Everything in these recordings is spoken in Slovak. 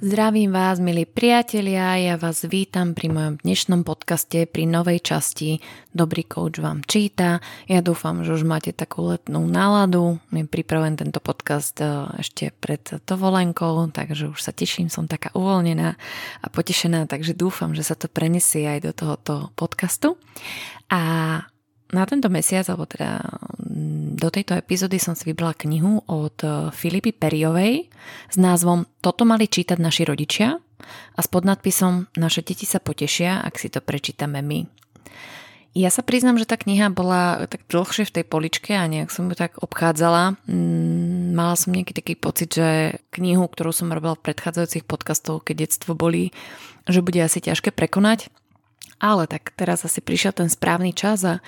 Zdravím vás, milí priatelia, ja vás vítam pri mojom dnešnom podcaste pri novej časti Dobrý coach vám číta. Ja dúfam, že už máte takú letnú náladu. Je pripraven tento podcast e, ešte pred dovolenkou, takže už sa teším, som taká uvoľnená a potešená, takže dúfam, že sa to prenesie aj do tohoto podcastu. A na tento mesiac, alebo teda mm, do tejto epizódy som si vybrala knihu od e, Filipy Periovej s názvom Toto mali čítať naši rodičia a s podnadpisom Naše deti sa potešia, ak si to prečítame my. Ja sa priznám, že tá kniha bola tak dlhšie v tej poličke a nejak som ju tak obchádzala. Mm, mala som nejaký taký pocit, že knihu, ktorú som robila v predchádzajúcich podcastov, keď detstvo boli, že bude asi ťažké prekonať. Ale tak teraz asi prišiel ten správny čas a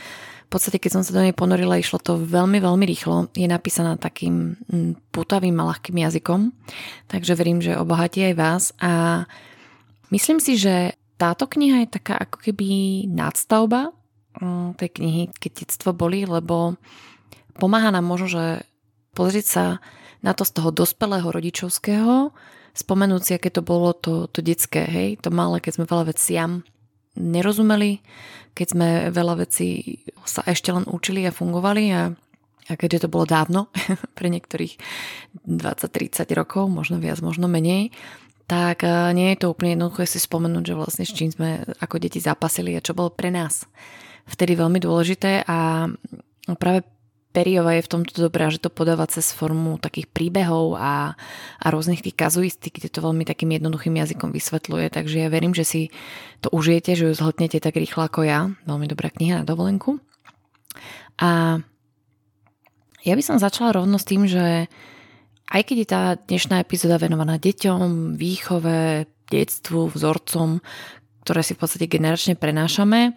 podstate, keď som sa do nej ponorila, išlo to veľmi, veľmi rýchlo. Je napísaná takým mm, putavým a ľahkým jazykom, takže verím, že obohatí aj vás. A myslím si, že táto kniha je taká ako keby nadstavba mm, tej knihy, keď detstvo boli, lebo pomáha nám možno, že pozrieť sa na to z toho dospelého rodičovského, spomenúť si, aké to bolo to, to detské, hej, to malé, keď sme veľa veciam nerozumeli, keď sme veľa vecí sa ešte len učili a fungovali a, a keďže to bolo dávno, pre niektorých 20-30 rokov, možno viac, možno menej, tak e, nie je to úplne jednoduché si spomenúť, že vlastne s čím sme ako deti zapasili a čo bolo pre nás vtedy veľmi dôležité a práve Periova je v tomto dobrá, že to podáva cez formu takých príbehov a, a rôznych tých kazuistik, kde to veľmi takým jednoduchým jazykom vysvetľuje, takže ja verím, že si to užijete, že ju zhltnete tak rýchlo ako ja. Veľmi dobrá kniha na dovolenku. A ja by som začala rovno s tým, že aj keď je tá dnešná epizóda venovaná deťom, výchove, detstvu, vzorcom, ktoré si v podstate generačne prenášame,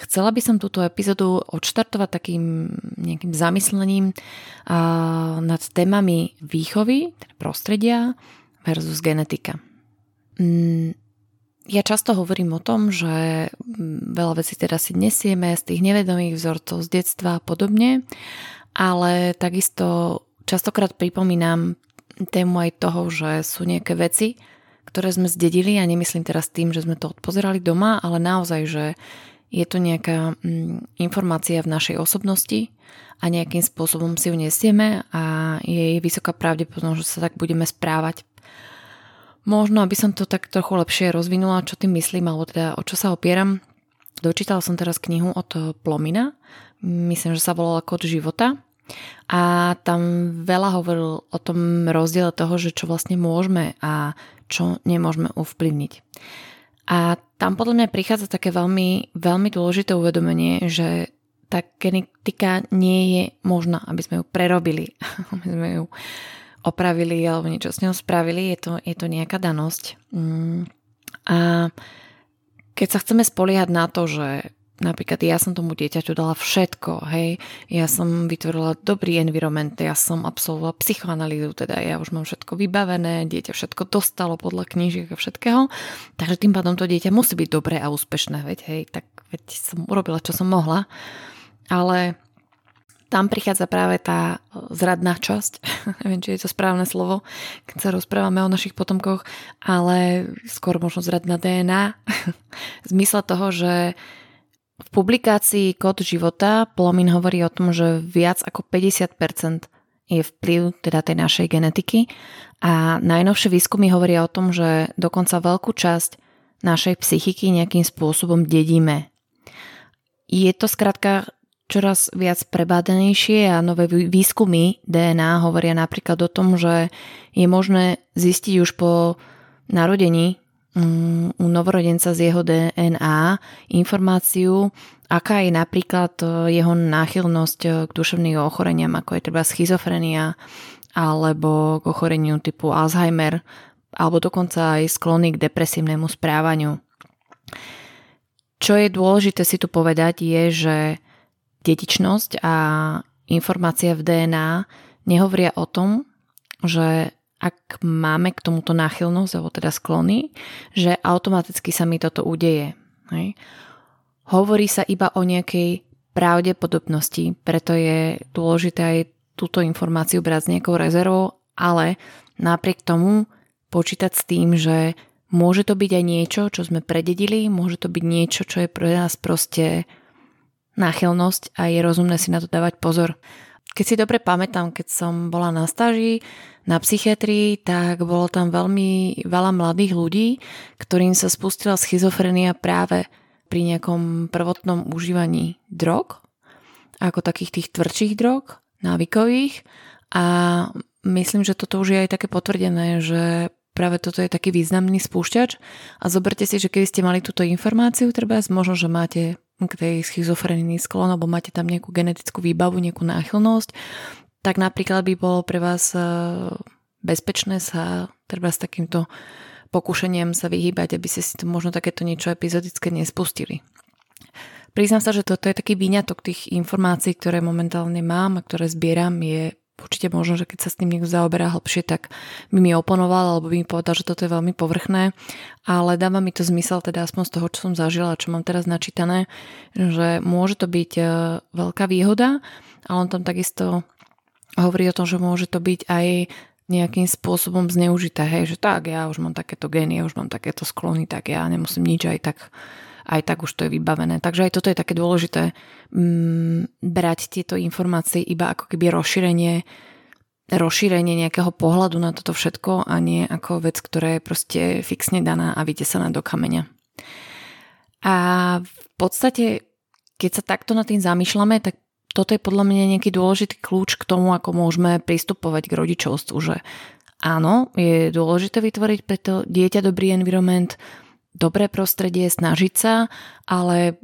Chcela by som túto epizódu odštartovať takým nejakým zamyslením nad témami výchovy, teda prostredia versus genetika. Mm, ja často hovorím o tom, že mm, veľa vecí teda si nesieme z tých nevedomých vzorcov z detstva a podobne, ale takisto častokrát pripomínam tému aj toho, že sú nejaké veci, ktoré sme zdedili a nemyslím teraz tým, že sme to odpozerali doma, ale naozaj, že je to nejaká mm, informácia v našej osobnosti a nejakým spôsobom si ju nesieme a je vysoká pravdepodobnosť, že sa tak budeme správať. Možno, aby som to tak trochu lepšie rozvinula, čo tým myslím, alebo teda o čo sa opieram. Dočítala som teraz knihu od Plomina, myslím, že sa volala Kod života a tam veľa hovoril o tom rozdiele toho, že čo vlastne môžeme a čo nemôžeme ovplyvniť. A tam podľa mňa prichádza také veľmi, veľmi dôležité uvedomenie, že tá genetika nie je možná, aby sme ju prerobili, aby sme ju opravili alebo niečo s ňou spravili, je to, je to nejaká danosť. Mm. A keď sa chceme spoliehať na to, že Napríklad ja som tomu dieťaťu dala všetko, hej. Ja som vytvorila dobrý environment, ja som absolvovala psychoanalýzu, teda ja už mám všetko vybavené, dieťa všetko dostalo podľa knížiek a všetkého. Takže tým pádom to dieťa musí byť dobré a úspešné, veď hej, tak veď som urobila, čo som mohla. Ale tam prichádza práve tá zradná časť, neviem, či je to správne slovo, keď sa rozprávame o našich potomkoch, ale skôr možno zradná DNA, v toho, že v publikácii Kód života Plomin hovorí o tom, že viac ako 50% je vplyv teda tej našej genetiky a najnovšie výskumy hovoria o tom, že dokonca veľkú časť našej psychiky nejakým spôsobom dedíme. Je to skrátka čoraz viac prebádanejšie a nové výskumy DNA hovoria napríklad o tom, že je možné zistiť už po narodení u novorodenca z jeho DNA informáciu, aká je napríklad e, jeho náchylnosť e, k duševným ochoreniam, ako je treba schizofrenia alebo k ochoreniu typu Alzheimer, alebo dokonca aj sklony k depresívnemu správaniu. Čo je dôležité si tu povedať je, že dedičnosť a informácia v DNA nehovoria o tom, že ak máme k tomuto náchylnosť, alebo teda sklony, že automaticky sa mi toto udeje. Hej. Hovorí sa iba o nejakej pravdepodobnosti, preto je dôležité aj túto informáciu brať s nejakou rezervou, ale napriek tomu počítať s tým, že môže to byť aj niečo, čo sme prededili, môže to byť niečo, čo je pre nás proste náchylnosť a je rozumné si na to dávať pozor. Keď si dobre pamätám, keď som bola na stáži na psychiatrii, tak bolo tam veľmi veľa mladých ľudí, ktorým sa spustila schizofrenia práve pri nejakom prvotnom užívaní drog, ako takých tých tvrdších drog, návykových. A myslím, že toto už je aj také potvrdené, že práve toto je taký významný spúšťač. A zoberte si, že keby ste mali túto informáciu, treba možno, že máte k tej schizofrenii sklon, alebo máte tam nejakú genetickú výbavu, nejakú náchylnosť, tak napríklad by bolo pre vás e, bezpečné sa treba s takýmto pokušeniem sa vyhýbať, aby ste si to možno takéto niečo epizodické nespustili. Priznám sa, že toto je taký výňatok tých informácií, ktoré momentálne mám a ktoré zbieram, je určite možno, že keď sa s tým niekto zaoberá hlbšie, tak by mi oponoval alebo by mi povedal, že toto je veľmi povrchné, ale dáva mi to zmysel teda aspoň z toho, čo som zažila, čo mám teraz načítané, že môže to byť e, veľká výhoda, ale on tam takisto hovorí o tom, že môže to byť aj nejakým spôsobom zneužité, hej, že tak, ja už mám takéto gény, ja už mám takéto sklony, tak ja nemusím nič aj tak aj tak už to je vybavené. Takže aj toto je také dôležité mm, brať tieto informácie iba ako keby rozšírenie rozšírenie nejakého pohľadu na toto všetko a nie ako vec, ktorá je proste fixne daná a vytesaná do kameňa. A v podstate, keď sa takto nad tým zamýšľame, tak toto je podľa mňa nejaký dôležitý kľúč k tomu, ako môžeme pristupovať k rodičovstvu, že áno, je dôležité vytvoriť pre to dieťa dobrý environment, dobré prostredie, snažiť sa, ale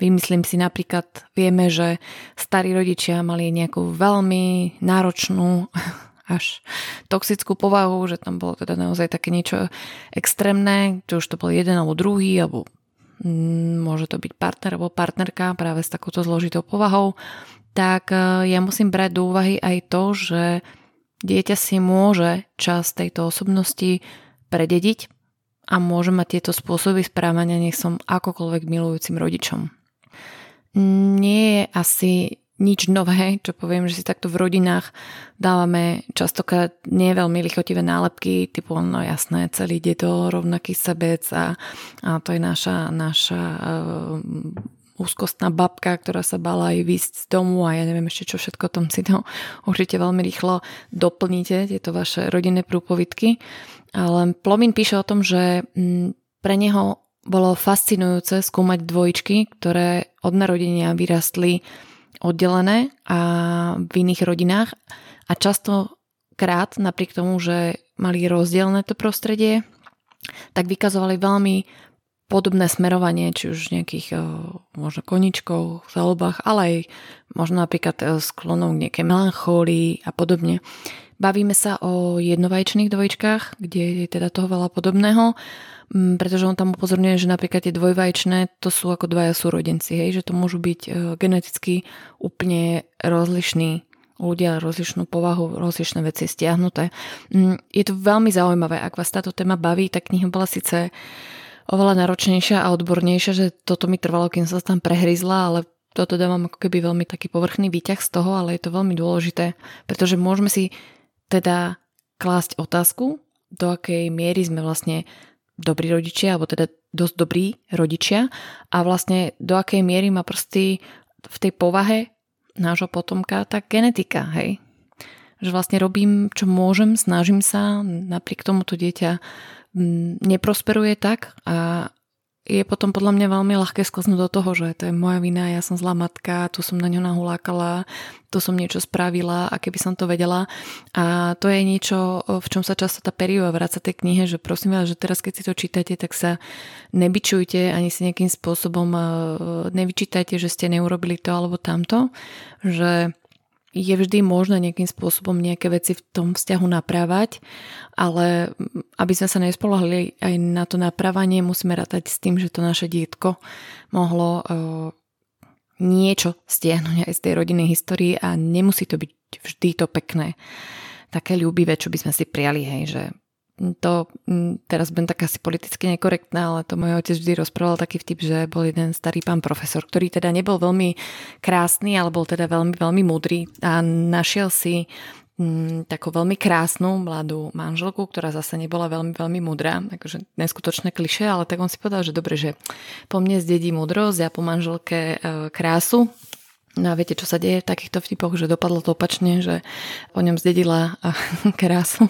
vymyslím si napríklad, vieme, že starí rodičia mali nejakú veľmi náročnú až toxickú povahu, že tam bolo teda naozaj také niečo extrémne, či už to bol jeden alebo druhý, alebo môže to byť partner alebo partnerka práve s takouto zložitou povahou, tak e, ja musím brať do úvahy aj to, že dieťa si môže čas tejto osobnosti predediť a môžem mať tieto spôsoby správania, nech som akokoľvek milujúcim rodičom. Nie je asi nič nové, čo poviem, že si takto v rodinách dávame častokrát nie veľmi lichotivé nálepky, typu no jasné, celý ide to rovnaký sebec a, a to je naša, naša uh, úzkostná babka, ktorá sa bala aj výsť z domu a ja neviem ešte čo všetko tom si to určite veľmi rýchlo doplníte, tieto vaše rodinné prúpovidky. Ale Plomín píše o tom, že mm, pre neho bolo fascinujúce skúmať dvojičky, ktoré od narodenia vyrastli oddelené a v iných rodinách a často krát, napriek tomu, že mali rozdielne to prostredie, tak vykazovali veľmi podobné smerovanie, či už nejakých možno koničkov, zalobách, ale aj možno napríklad sklonou k nejakej melanchólii a podobne. Bavíme sa o jednovajčných dvojčkách, kde je teda toho veľa podobného, pretože on tam upozorňuje, že napríklad tie dvojvajčné to sú ako dvaja súrodenci, hej, že to môžu byť e, geneticky úplne rozlišní ľudia, rozlišnú povahu, rozlišné veci stiahnuté. Mm, je to veľmi zaujímavé, ak vás táto téma baví, tak kniha bola síce oveľa náročnejšia a odbornejšia, že toto mi trvalo, kým sa tam prehryzla, ale toto dávam ako keby veľmi taký povrchný výťah z toho, ale je to veľmi dôležité, pretože môžeme si teda klásť otázku, do akej miery sme vlastne dobrí rodičia, alebo teda dosť dobrí rodičia a vlastne do akej miery má prsty v tej povahe nášho potomka tá genetika, hej. Že vlastne robím, čo môžem, snažím sa, napriek tomu to dieťa mm, neprosperuje tak a je potom podľa mňa veľmi ľahké sklznúť do toho, že to je moja vina, ja som zlá matka, tu som na ňu nahulákala, tu som niečo spravila a keby som to vedela. A to je niečo, v čom sa často tá perióda vráca tej knihe, že prosím vás, že teraz keď si to čítate, tak sa nebyčujte ani si nejakým spôsobom e, nevyčítajte, že ste neurobili to alebo tamto, že je vždy možné nejakým spôsobom nejaké veci v tom vzťahu naprávať, ale aby sme sa nespolahli aj na to naprávanie, musíme rátať s tým, že to naše dietko mohlo uh, niečo stiahnuť aj z tej rodinnej histórie a nemusí to byť vždy to pekné, také ľúbivé, čo by sme si prijali, hej, že to mm, teraz budem tak asi politicky nekorektná, ale to môj otec vždy rozprával taký vtip, že bol jeden starý pán profesor, ktorý teda nebol veľmi krásny, ale bol teda veľmi, veľmi múdry a našiel si mm, takú veľmi krásnu mladú manželku, ktorá zase nebola veľmi, veľmi mudrá, akože neskutočné kliše, ale tak on si povedal, že dobre, že po mne zdedí múdrosť a po manželke e, krásu. No a viete, čo sa deje v takýchto vtipoch, že dopadlo to opačne, že po ňom zdedila e, krásu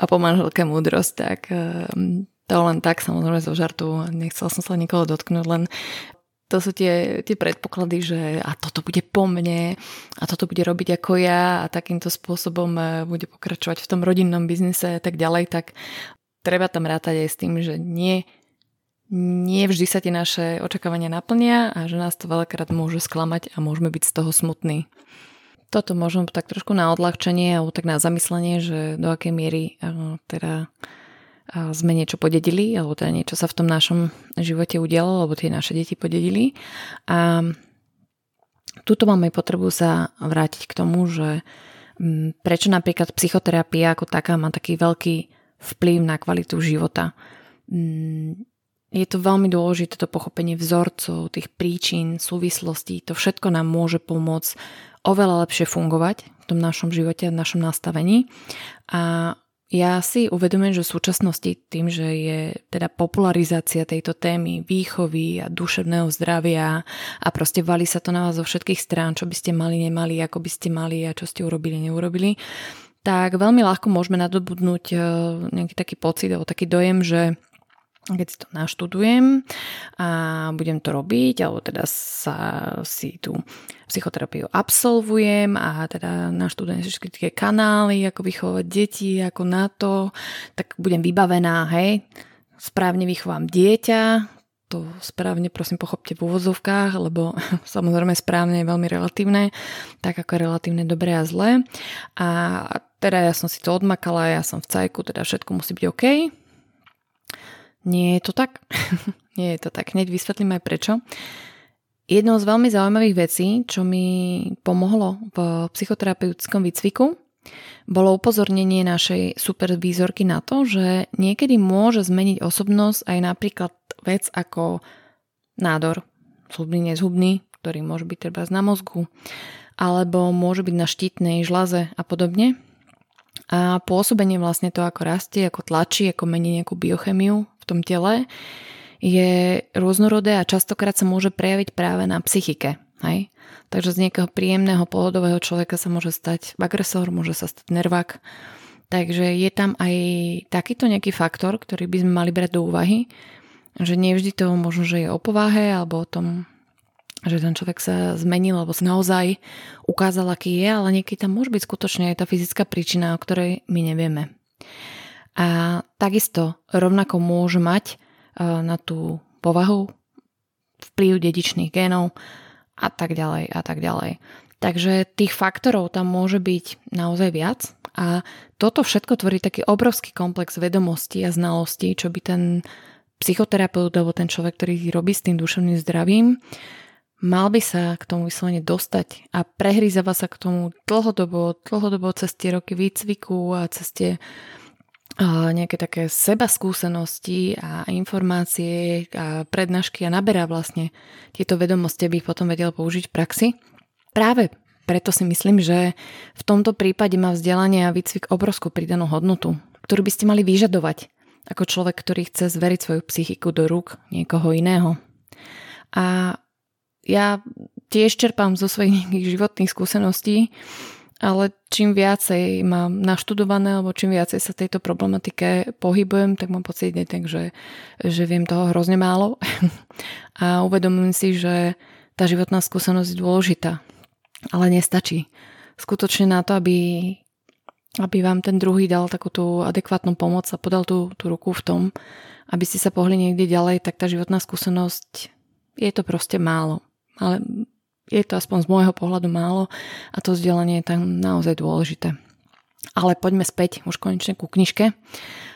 a po manželke múdrosť, tak e, to len tak samozrejme zo žartu, nechcel som sa nikoho dotknúť, len to sú tie, tie predpoklady, že a toto bude po mne a toto bude robiť ako ja a takýmto spôsobom e, bude pokračovať v tom rodinnom biznise a tak ďalej, tak treba tam rátať aj s tým, že nie, nie vždy sa tie naše očakávania naplnia a že nás to veľakrát môže sklamať a môžeme byť z toho smutní. Toto možno tak trošku na odľahčenie alebo tak na zamyslenie, že do akej miery e, teda sme niečo podedili, alebo teda niečo sa v tom našom živote udialo, alebo tie naše deti podedili. A tuto máme potrebu sa vrátiť k tomu, že mm, prečo napríklad psychoterapia ako taká má taký veľký vplyv na kvalitu života. Mm, je to veľmi dôležité to pochopenie vzorcov, tých príčin, súvislostí, to všetko nám môže pomôcť oveľa lepšie fungovať v tom našom živote, v našom nastavení. A ja si uvedomujem, že v súčasnosti tým, že je teda popularizácia tejto témy výchovy a duševného zdravia a proste valí sa to na vás zo všetkých strán, čo by ste mali, nemali, ako by ste mali a čo ste urobili, neurobili, tak veľmi ľahko môžeme nadobudnúť eh, nejaký taký pocit alebo taký dojem, že keď si to naštudujem a budem to robiť, alebo teda sa si tú psychoterapiu absolvujem a teda naštudujem všetky tie kanály, ako vychovať deti, ako na to, tak budem vybavená, hej, správne vychovám dieťa, to správne prosím pochopte v úvozovkách, lebo samozrejme správne je veľmi relatívne, tak ako je relatívne dobré a zlé. A teda ja som si to odmakala, ja som v cajku, teda všetko musí byť OK, nie je to tak. Nie je to tak. Hneď vysvetlím aj prečo. Jednou z veľmi zaujímavých vecí, čo mi pomohlo v psychoterapeutickom výcviku, bolo upozornenie našej supervízorky na to, že niekedy môže zmeniť osobnosť aj napríklad vec ako nádor, zhubný, nezhubný, ktorý môže byť treba na mozgu, alebo môže byť na štítnej žlaze a podobne. A pôsobenie vlastne to, ako rastie, ako tlačí, ako mení nejakú biochemiu tom tele, je rôznorodé a častokrát sa môže prejaviť práve na psychike. Hej? Takže z nejakého príjemného pohodového človeka sa môže stať agresor, môže sa stať nervák. Takže je tam aj takýto nejaký faktor, ktorý by sme mali brať do úvahy, že nie vždy to možno, že je o povahe alebo o tom, že ten človek sa zmenil alebo sa naozaj ukázal, aký je, ale niekedy tam môže byť skutočne aj tá fyzická príčina, o ktorej my nevieme. A takisto rovnako môže mať e, na tú povahu vplyv dedičných génov a tak ďalej a tak ďalej. Takže tých faktorov tam môže byť naozaj viac a toto všetko tvorí taký obrovský komplex vedomostí a znalostí, čo by ten psychoterapeut alebo ten človek, ktorý robí s tým duševným zdravím, mal by sa k tomu vyslovene dostať a prehrízava sa k tomu dlhodobo, dlhodobo cez tie roky výcviku a cez tie nejaké také seba skúsenosti a informácie a prednášky a naberá vlastne tieto vedomosti, aby ich potom vedel použiť v praxi. Práve preto si myslím, že v tomto prípade má vzdelanie a výcvik obrovskú pridanú hodnotu, ktorú by ste mali vyžadovať ako človek, ktorý chce zveriť svoju psychiku do rúk niekoho iného. A ja tiež čerpám zo svojich životných skúseností ale čím viacej mám naštudované, alebo čím viacej sa tejto problematike pohybujem, tak mám pocit, tak, že, že viem toho hrozne málo a uvedomujem si, že tá životná skúsenosť je dôležitá, ale nestačí. Skutočne na to, aby, aby vám ten druhý dal takú tú adekvátnu pomoc a podal tú, tú ruku v tom, aby ste sa pohli niekde ďalej, tak tá životná skúsenosť je to proste málo. Ale je to aspoň z môjho pohľadu málo a to vzdelanie je tam naozaj dôležité. Ale poďme späť už konečne ku knižke.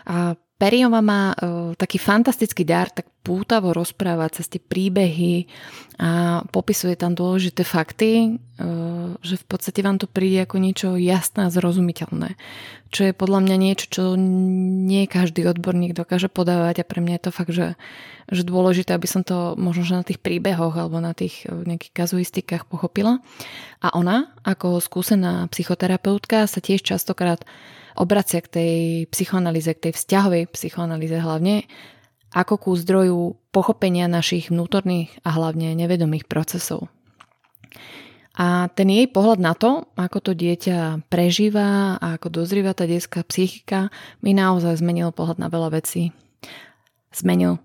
A Periova má uh, taký fantastický dar, tak pútavo rozpráva cez tie príbehy a popisuje tam dôležité fakty, uh, že v podstate vám to príde ako niečo jasné a zrozumiteľné. Čo je podľa mňa niečo, čo nie každý odborník dokáže podávať a pre mňa je to fakt, že, že dôležité, aby som to možno že na tých príbehoch alebo na tých nejakých kazuistikách pochopila. A ona, ako skúsená psychoterapeutka, sa tiež častokrát obracia k tej psychoanalýze, k tej vzťahovej psychoanalýze hlavne, ako ku zdroju pochopenia našich vnútorných a hlavne nevedomých procesov. A ten jej pohľad na to, ako to dieťa prežíva a ako dozrieva tá detská psychika, mi naozaj zmenil pohľad na veľa vecí. Zmenil.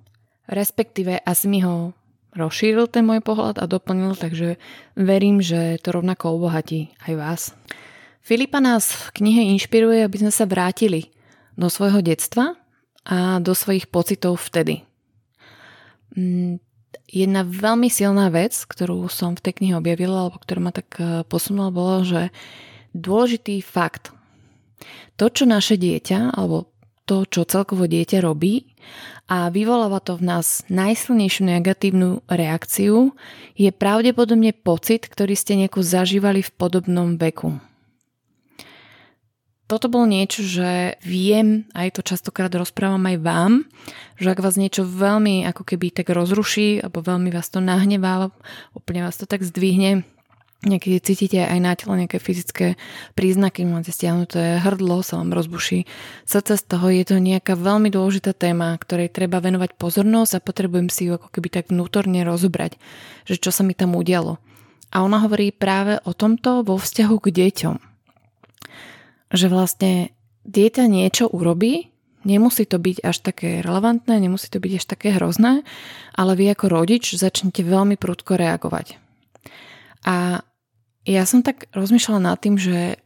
Respektíve asi mi ho rozšíril ten môj pohľad a doplnil, takže verím, že to rovnako obohatí aj vás. Filipa nás v knihe inšpiruje, aby sme sa vrátili do svojho detstva a do svojich pocitov vtedy. Mm, jedna veľmi silná vec, ktorú som v tej knihe objavila, alebo ktorá ma tak eh, posunula, bolo, že dôležitý fakt. To, čo naše dieťa, alebo to, čo celkovo dieťa robí a vyvoláva to v nás najsilnejšiu negatívnu reakciu, je pravdepodobne pocit, ktorý ste nejako zažívali v podobnom veku toto bolo niečo, že viem, aj to častokrát rozprávam aj vám, že ak vás niečo veľmi ako keby tak rozruší, alebo veľmi vás to nahnevá, úplne vás to tak zdvihne, niekedy cítite aj na tele nejaké fyzické príznaky, máte stiahnuté hrdlo, sa vám rozbuší srdce z toho, je to nejaká veľmi dôležitá téma, ktorej treba venovať pozornosť a potrebujem si ju ako keby tak vnútorne rozobrať, že čo sa mi tam udialo. A ona hovorí práve o tomto vo vzťahu k deťom že vlastne dieťa niečo urobí, nemusí to byť až také relevantné, nemusí to byť až také hrozné, ale vy ako rodič začnete veľmi prudko reagovať. A ja som tak rozmýšľala nad tým, že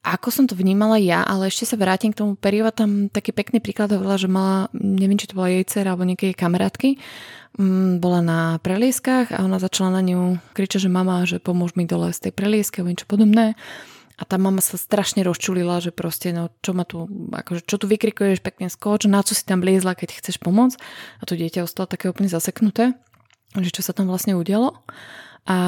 ako som to vnímala ja, ale ešte sa vrátim k tomu Periova tam taký pekný príklad hovorila, že mala, neviem, či to bola jej dcera alebo nejaké kamarátky, mm, bola na prelieskách a ona začala na ňu kričať, že mama, že pomôž mi dole z tej preliesky alebo niečo podobné. A tá mama sa strašne rozčulila, že proste, no čo ma tu, akože čo tu vykrikuješ pekne skoč, na čo si tam bliezla, keď chceš pomôcť. A to dieťa ostalo také úplne zaseknuté, že čo sa tam vlastne udialo. A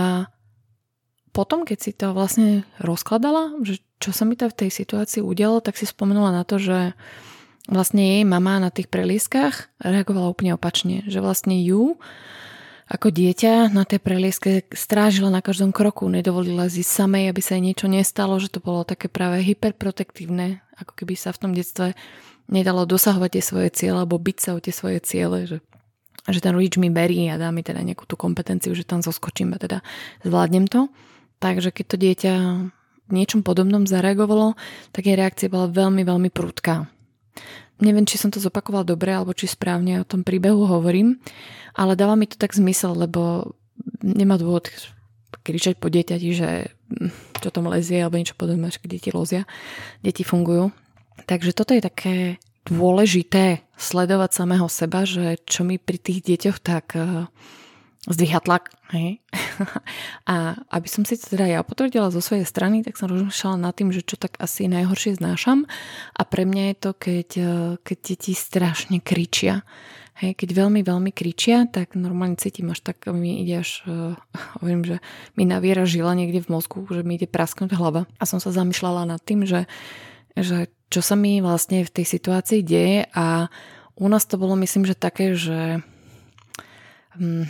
potom, keď si to vlastne rozkladala, že čo sa mi to v tej situácii udialo, tak si spomenula na to, že vlastne jej mama na tých prelískach reagovala úplne opačne. Že vlastne ju ako dieťa na tej prelieske strážila na každom kroku, nedovolila zísť samej, aby sa jej niečo nestalo, že to bolo také práve hyperprotektívne, ako keby sa v tom detstve nedalo dosahovať tie svoje ciele alebo byť sa o tie svoje ciele, že, že ten rodič mi berí a dá mi teda nejakú tú kompetenciu, že tam zoskočím a teda zvládnem to. Takže keď to dieťa v niečom podobnom zareagovalo, tak jej reakcia bola veľmi, veľmi prudká. Neviem, či som to zopakovala dobre, alebo či správne o tom príbehu hovorím, ale dáva mi to tak zmysel, lebo nemá dôvod kričať po dieťati, že čo tam lezie, alebo niečo podobné, že deti lozia, deti fungujú. Takže toto je také dôležité sledovať samého seba, že čo mi pri tých deťoch tak uh, zdvíha tlak. Hej? A aby som si to teda ja potvrdila zo svojej strany, tak som rozmýšľala nad tým, že čo tak asi najhoršie znášam. A pre mňa je to, keď, e, keď deti strašne kričia. Hej, keď veľmi, veľmi kričia, tak normálne cítim až tak, mi ide až, uh, hovorím, že mi naviera žila niekde v mozgu, že mi ide prasknúť hlava. A som sa zamýšľala nad tým, že, že čo sa mi vlastne v tej situácii deje a u nás to bolo myslím, že také, že hm,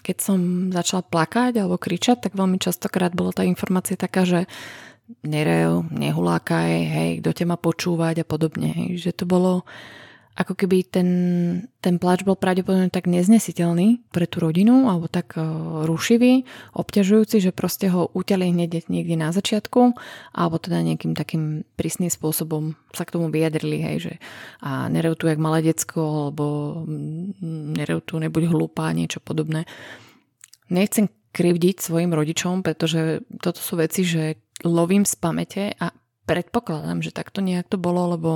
keď som začala plakať alebo kričať, tak veľmi častokrát bola tá informácia taká, že nerev, nehulákaj, hej, kto ťa má počúvať a podobne. Hej. Že to bolo ako keby ten, ten pláč bol pravdepodobne tak neznesiteľný pre tú rodinu alebo tak uh, rušivý, obťažujúci, že proste ho utiali hneď niekde na začiatku alebo teda nejakým takým prísnym spôsobom sa k tomu vyjadrili, hej, že a nerev tu jak malé decko alebo mm, nerev tu, nebuď hlúpa, niečo podobné. Nechcem krivdiť svojim rodičom, pretože toto sú veci, že lovím z pamäte a predpokladám, že takto nejak to bolo, lebo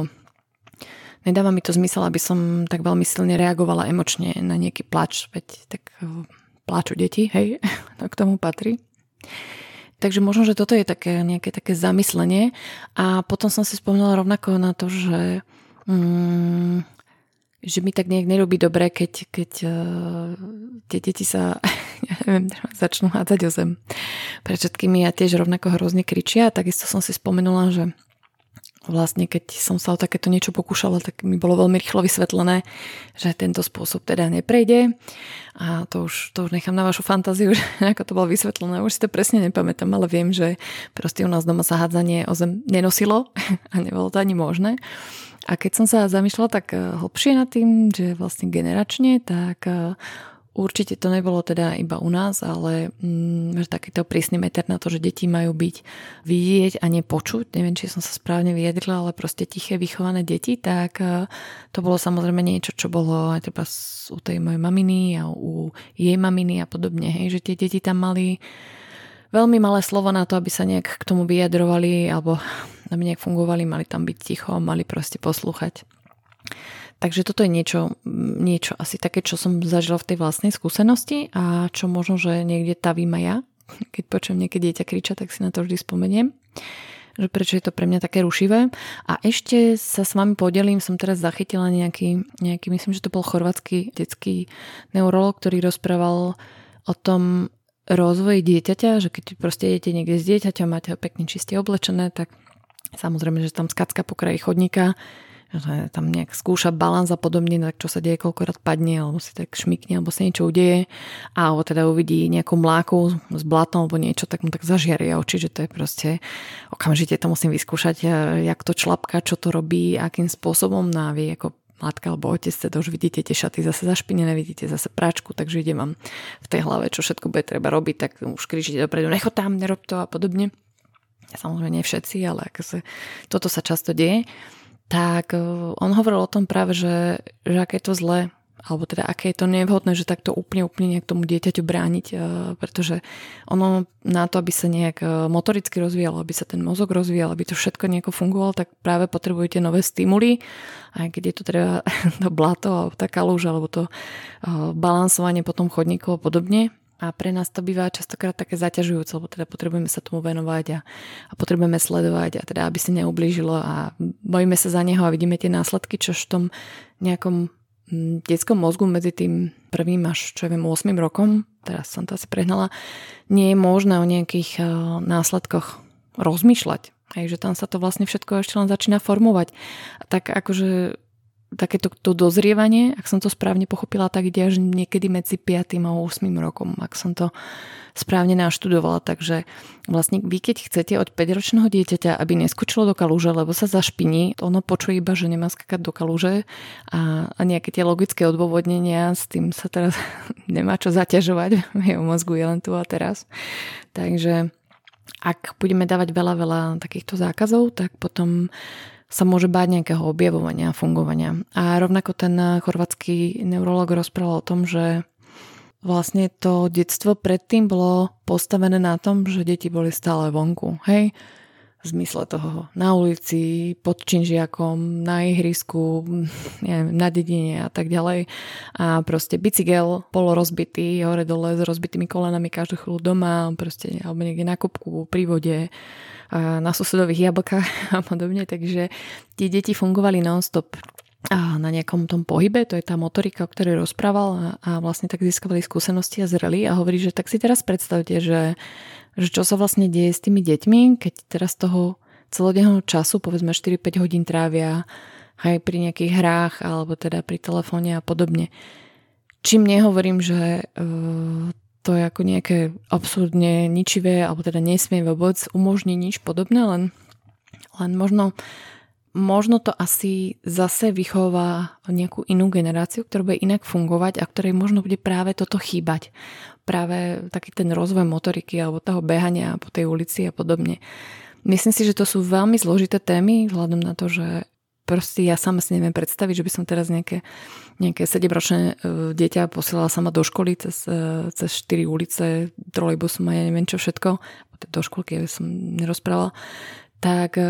nedáva mi to zmysel, aby som tak veľmi silne reagovala emočne na nejaký plač, veď tak eh, pláču deti, hej, to k tomu patrí. Takže možno, že toto je také nejaké také zamyslenie a potom som si spomínala rovnako na to, že mm, že mi tak nejak nerobí dobre, keď, keď uh, tie deti sa ja neviem, začnú hádzať o zem. Pre všetkými ja tiež rovnako hrozne kričia. Takisto som si spomenula, že vlastne keď som sa o takéto niečo pokúšala, tak mi bolo veľmi rýchlo vysvetlené, že tento spôsob teda neprejde a to už, to už nechám na vašu fantáziu, že ako to bolo vysvetlené, už si to presne nepamätám, ale viem, že proste u nás doma sa hádzanie o zem nenosilo a nebolo to ani možné. A keď som sa zamýšľala tak eh, hlbšie nad tým, že vlastne generačne, tak eh, Určite to nebolo teda iba u nás, ale mm, takýto prísny meter na to, že deti majú byť vidieť a nepočuť, neviem, či som sa správne vyjadrila, ale proste tiché vychované deti, tak e, to bolo samozrejme niečo, čo bolo aj treba u tej mojej maminy a u jej maminy a podobne, hej, že tie deti tam mali veľmi malé slovo na to, aby sa nejak k tomu vyjadrovali alebo aby nejak fungovali, mali tam byť ticho, mali proste poslúchať. Takže toto je niečo, niečo asi také, čo som zažila v tej vlastnej skúsenosti a čo možno, že niekde tá aj ja. Keď počujem nejaké dieťa kriča, tak si na to vždy spomeniem že prečo je to pre mňa také rušivé. A ešte sa s vami podelím, som teraz zachytila nejaký, nejaký myslím, že to bol chorvátsky detský neurolog, ktorý rozprával o tom rozvoji dieťaťa, že keď proste idete niekde s dieťaťom, máte ho pekne čiste oblečené, tak samozrejme, že tam skacka po kraji chodníka, že tam nejak skúša balans a podobne, tak čo sa deje, koľkokrát padne, alebo si tak šmikne, alebo sa niečo udeje, alebo teda uvidí nejakú mláku s blatom alebo niečo, tak mu tak zažiaria oči, že to je proste okamžite to musím vyskúšať, jak to člapka, čo to robí, akým spôsobom návi, ako matka alebo otec, teda už vidíte tie šaty zase zašpinené, vidíte zase práčku, takže ide vám v tej hlave, čo všetko bude treba robiť, tak už kričíte dopredu, nechod tam, nerob to a podobne. Samozrejme nie všetci, ale akože toto sa často deje tak e, on hovoril o tom práve, že, že aké je to zlé, alebo teda aké je to nevhodné, že takto úplne, úplne nejak tomu dieťaťu brániť, e, pretože ono na to, aby sa nejak e, motoricky rozvíjalo, aby sa ten mozog rozvíjal, aby to všetko nejako fungovalo, tak práve potrebujete nové stimuly, aj keď je to teda to blato, alebo tá kaluž, alebo to balansovanie potom chodníkov a podobne, a pre nás to býva častokrát také zaťažujúce, lebo teda potrebujeme sa tomu venovať a, a potrebujeme sledovať a teda aby si neublížilo a bojíme sa za neho a vidíme tie následky, čo v tom nejakom mm, detskom mozgu medzi tým prvým až, čo viem, 8 rokom, teraz som to asi prehnala, nie je možné o nejakých uh, následkoch rozmýšľať. Hej, že tam sa to vlastne všetko ešte len začína formovať. Tak akože takéto to dozrievanie, ak som to správne pochopila, tak ide až niekedy medzi 5. a 8. rokom, ak som to správne naštudovala. Takže vlastne vy, keď chcete od 5-ročného dieťaťa, aby neskočilo do kalúže, lebo sa zašpiní, ono počuje iba, že nemá skakať do kalúže a, a nejaké tie logické odôvodnenia, s tým sa teraz nemá čo zaťažovať jeho mozgu, je len tu a teraz. Takže ak budeme dávať veľa, veľa takýchto zákazov, tak potom sa môže báť nejakého objavovania a fungovania. A rovnako ten chorvatský neurolog rozprával o tom, že vlastne to detstvo predtým bolo postavené na tom, že deti boli stále vonku. Hej? v zmysle toho na ulici, pod činžiakom, na ihrisku, neviem, na dedine a tak ďalej. A proste bicykel polo rozbitý, hore dole s rozbitými kolenami každú chvíľu doma, proste, alebo niekde na kopku, pri vode, na susedových jablkách a podobne. Takže tie deti fungovali non-stop na nejakom tom pohybe, to je tá motorika, o ktorej rozprával a, vlastne tak získavali skúsenosti a zreli a hovorí, že tak si teraz predstavte, že že čo sa vlastne deje s tými deťmi, keď teraz toho celodenného času, povedzme 4-5 hodín trávia aj pri nejakých hrách alebo teda pri telefóne a podobne. Čím nehovorím, že uh, to je ako nejaké absurdne ničivé alebo teda nesmie vôbec umožniť nič podobné, len, len možno možno to asi zase vychová nejakú inú generáciu, ktorá bude inak fungovať a ktorej možno bude práve toto chýbať. Práve taký ten rozvoj motoriky alebo toho behania po tej ulici a podobne. Myslím si, že to sú veľmi zložité témy, vzhľadom na to, že proste ja sama si neviem predstaviť, že by som teraz nejaké, nejaké 7-ročné e, dieťa posielala sama do školy cez, e, cez 4 ulice, trolejbusom a ja neviem čo všetko, do školky ja som nerozprávala, tak e,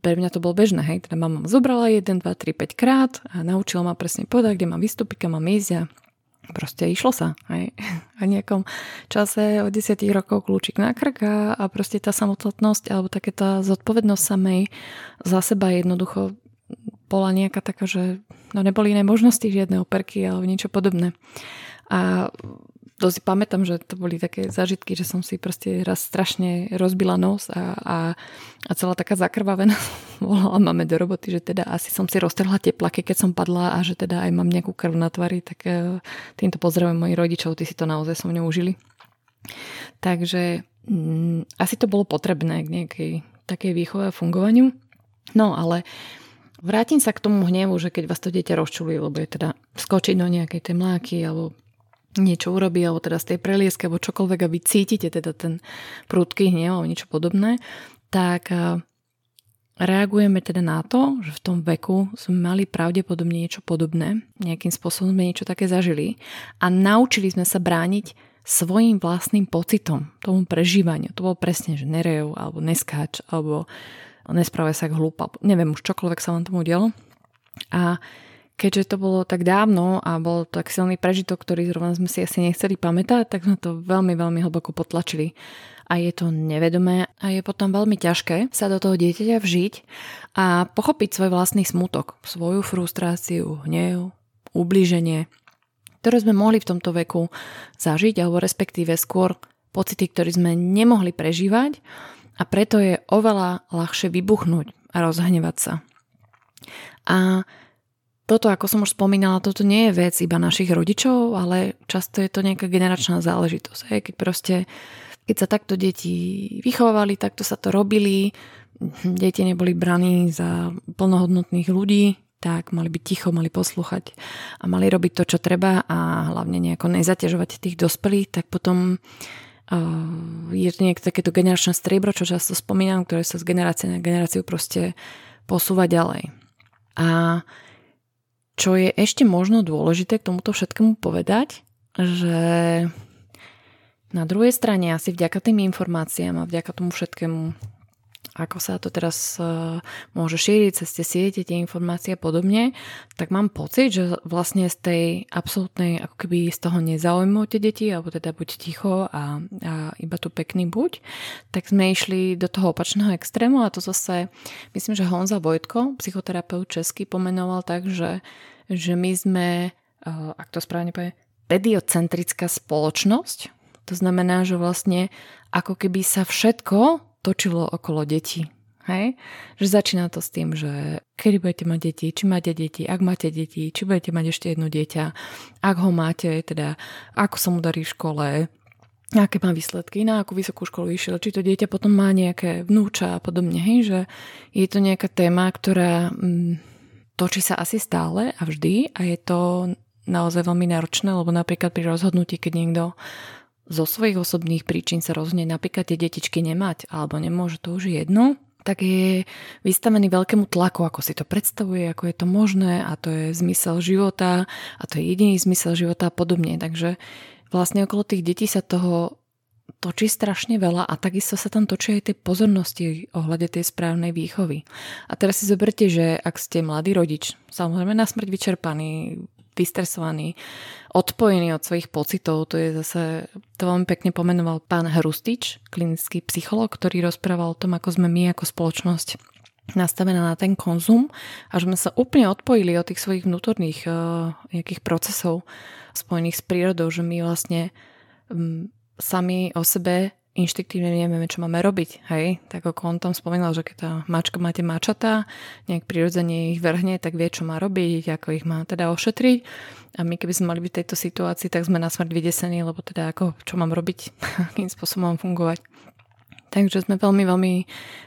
pre mňa to bolo bežné, hej, teda mama zobrala 1, 2, 3, 5 krát a naučila ma presne povedať, kde mám vystúpiť, kam mám ísť a proste išlo sa. Hej. A nejakom čase od 10 rokov kľúčik na krk a, proste tá samotnosť alebo také tá zodpovednosť samej za seba jednoducho bola nejaká taká, že no neboli iné možnosti, žiadne operky alebo niečo podobné. A to si pamätám, že to boli také zážitky, že som si proste raz strašne rozbila nos a, a, a celá taká zakrvavená volala máme do roboty, že teda asi som si roztrhla teplaky, keď som padla a že teda aj mám nejakú krv na tvári, tak e, týmto pozdravujem mojich rodičov, ty si to naozaj so mňou užili. Takže mm, asi to bolo potrebné k nejakej takej výchove a fungovaniu. No ale vrátim sa k tomu hnevu, že keď vás to dieťa rozčulí, lebo je teda skočiť do nejakej temláky alebo niečo urobí, alebo teda z tej prelieske, alebo čokoľvek a vy cítite teda ten prúdky hnev alebo niečo podobné, tak e, reagujeme teda na to, že v tom veku sme mali pravdepodobne niečo podobné, nejakým spôsobom sme niečo také zažili a naučili sme sa brániť svojim vlastným pocitom, tomu prežívaniu. To bolo presne, že nerejú, alebo neskáč, alebo nesprávaj sa hlúpa, neviem už čokoľvek sa vám tomu dialo. A keďže to bolo tak dávno a bol tak silný prežitok, ktorý zrovna sme si asi nechceli pamätať, tak sme to veľmi, veľmi hlboko potlačili. A je to nevedomé a je potom veľmi ťažké sa do toho dieťaťa vžiť a pochopiť svoj vlastný smutok, svoju frustráciu, hnev, ublíženie, ktoré sme mohli v tomto veku zažiť, alebo respektíve skôr pocity, ktoré sme nemohli prežívať a preto je oveľa ľahšie vybuchnúť a rozhnevať sa. A toto, ako som už spomínala, toto nie je vec iba našich rodičov, ale často je to nejaká generačná záležitosť. Hej? Keď proste, keď sa takto deti vychovávali, takto sa to robili, deti neboli braní za plnohodnotných ľudí, tak mali byť ticho, mali poslúchať a mali robiť to, čo treba a hlavne nejako nezaťažovať tých dospelých, tak potom je nejaké takéto generačné striebro, čo často spomínam, ktoré sa z generácie na generáciu proste posúva ďalej. A čo je ešte možno dôležité k tomuto všetkému povedať, že na druhej strane asi vďaka tým informáciám a vďaka tomu všetkému ako sa to teraz uh, môže šíriť cez tie siete, tie informácie a podobne, tak mám pocit, že vlastne z tej absolútnej, ako keby z toho nezaujímu tie deti, alebo teda buď ticho a, a iba tu pekný buď, tak sme išli do toho opačného extrému a to zase, myslím, že Honza Vojtko, psychoterapeut český, pomenoval tak, že, že my sme, uh, ak to správne povie, pediocentrická spoločnosť, to znamená, že vlastne ako keby sa všetko točilo okolo detí. Hej? Že začína to s tým, že kedy budete mať deti, či máte deti, ak máte deti, či budete mať ešte jedno dieťa, ak ho máte, teda ako sa mu darí v škole, aké má výsledky, na akú vysokú školu išiel, či to dieťa potom má nejaké vnúča a podobne, hej, že je to nejaká téma, ktorá mm, točí sa asi stále a vždy a je to naozaj veľmi náročné, lebo napríklad pri rozhodnutí, keď niekto zo svojich osobných príčin sa rozhodne napríklad tie detičky nemať alebo nemôže, to už je jedno, tak je vystavený veľkému tlaku, ako si to predstavuje, ako je to možné a to je zmysel života a to je jediný zmysel života a podobne. Takže vlastne okolo tých detí sa toho točí strašne veľa a takisto sa tam točí aj tie pozornosti ohľade tej správnej výchovy. A teraz si zoberte, že ak ste mladý rodič, samozrejme na smrť vyčerpaný, vystresovaný, odpojený od svojich pocitov. To je zase, to veľmi pekne pomenoval pán Hrustič, klinický psycholog, ktorý rozprával o tom, ako sme my ako spoločnosť nastavená na ten konzum a sme sa úplne odpojili od tých svojich vnútorných uh, nejakých procesov spojených s prírodou, že my vlastne um, sami o sebe inštiktívne nevieme, čo máme robiť, hej? Tak ako on tam spomínal, že keď tá mačka máte mačatá, nejak prirodzene ich vrhne, tak vie, čo má robiť, ako ich má teda ošetriť. A my keby sme mali byť v tejto situácii, tak sme na smrť vydesení, lebo teda ako, čo mám robiť, akým spôsobom mám fungovať. Takže sme veľmi, veľmi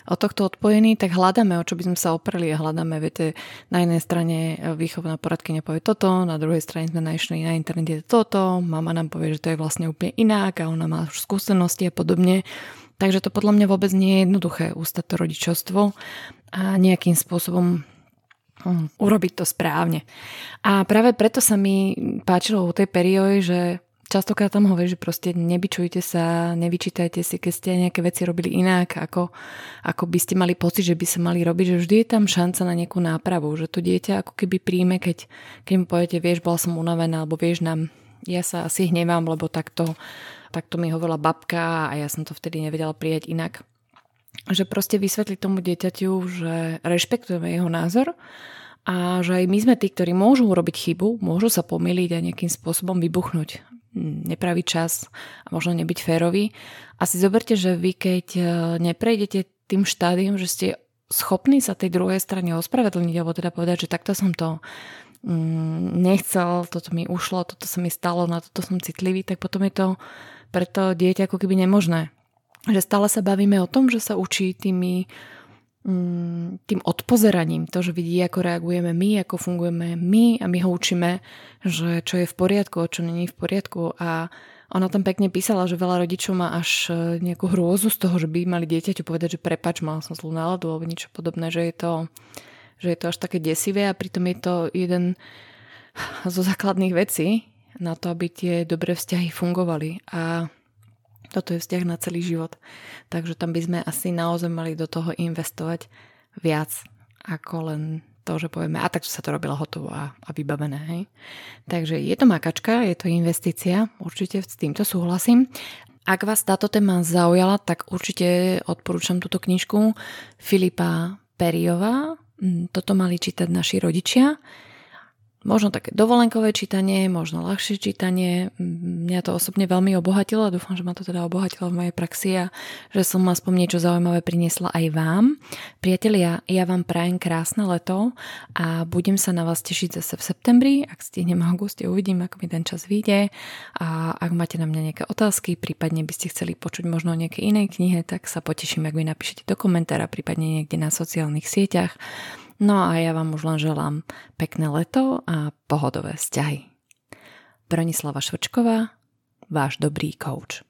od tohto odpojení, tak hľadáme, o čo by sme sa opreli a hľadáme, viete, na jednej strane výchovná poradkyňa povie toto, na druhej strane sme našli na internete toto, mama nám povie, že to je vlastne úplne inak a ona má už skúsenosti a podobne. Takže to podľa mňa vôbec nie je jednoduché ústať to rodičovstvo a nejakým spôsobom hm, urobiť to správne. A práve preto sa mi páčilo u tej periódy, že častokrát tam hovorí, že proste nebyčujte sa, nevyčítajte si, keď ste nejaké veci robili inak, ako, ako by ste mali pocit, že by sa mali robiť, že vždy je tam šanca na nejakú nápravu, že to dieťa ako keby príjme, keď, keď mu poviete, vieš, bola som unavená, alebo vieš nám, ja sa asi hnevám, lebo takto, takto mi hovorila babka a ja som to vtedy nevedela prijať inak. Že proste vysvetliť tomu dieťaťu, že rešpektujeme jeho názor a že aj my sme tí, ktorí môžu urobiť chybu, môžu sa pomýliť a nejakým spôsobom vybuchnúť nepravý čas a možno nebyť férový. A si zoberte, že vy keď e, neprejdete tým štádium, že ste schopní sa tej druhej strane ospravedlniť, alebo teda povedať, že takto som to nechcel, toto mi ušlo, toto sa mi stalo, na toto som citlivý, tak potom je to pre to dieťa ako keby nemožné. Že stále sa bavíme o tom, že sa učí tými tým odpozeraním, to, že vidí, ako reagujeme my, ako fungujeme my a my ho učíme, že čo je v poriadku a čo není v poriadku a ona tam pekne písala, že veľa rodičov má až e, nejakú hrôzu z toho, že by mali dieťaťu povedať, že prepač, mal som zlú náladu alebo niečo podobné, že je to, že je to až také desivé a pritom je to jeden zo základných vecí na to, aby tie dobré vzťahy fungovali. A toto je vzťah na celý život. Takže tam by sme asi naozaj mali do toho investovať viac ako len to, že povieme, a tak sa to robilo hotovo a, a vybavené. Hej. Takže je to makačka, je to investícia, určite s týmto súhlasím. Ak vás táto téma zaujala, tak určite odporúčam túto knižku Filipa Periova. Mm, toto mali čítať naši rodičia. Možno také dovolenkové čítanie, možno ľahšie čítanie. Mňa to osobne veľmi obohatilo a dúfam, že ma to teda obohatilo v mojej praxi a že som aspoň niečo zaujímavé priniesla aj vám. Priatelia, ja vám prajem krásne leto a budem sa na vás tešiť zase v septembri. Ak stihnem auguste, uvidím, ako mi ten čas vyjde. A ak máte na mňa nejaké otázky, prípadne by ste chceli počuť možno o nejakej inej knihe, tak sa poteším, ak mi napíšete do komentára, prípadne niekde na sociálnych sieťach. No a ja vám už len želám pekné leto a pohodové vzťahy. Bronislava Švrčková, váš dobrý coach.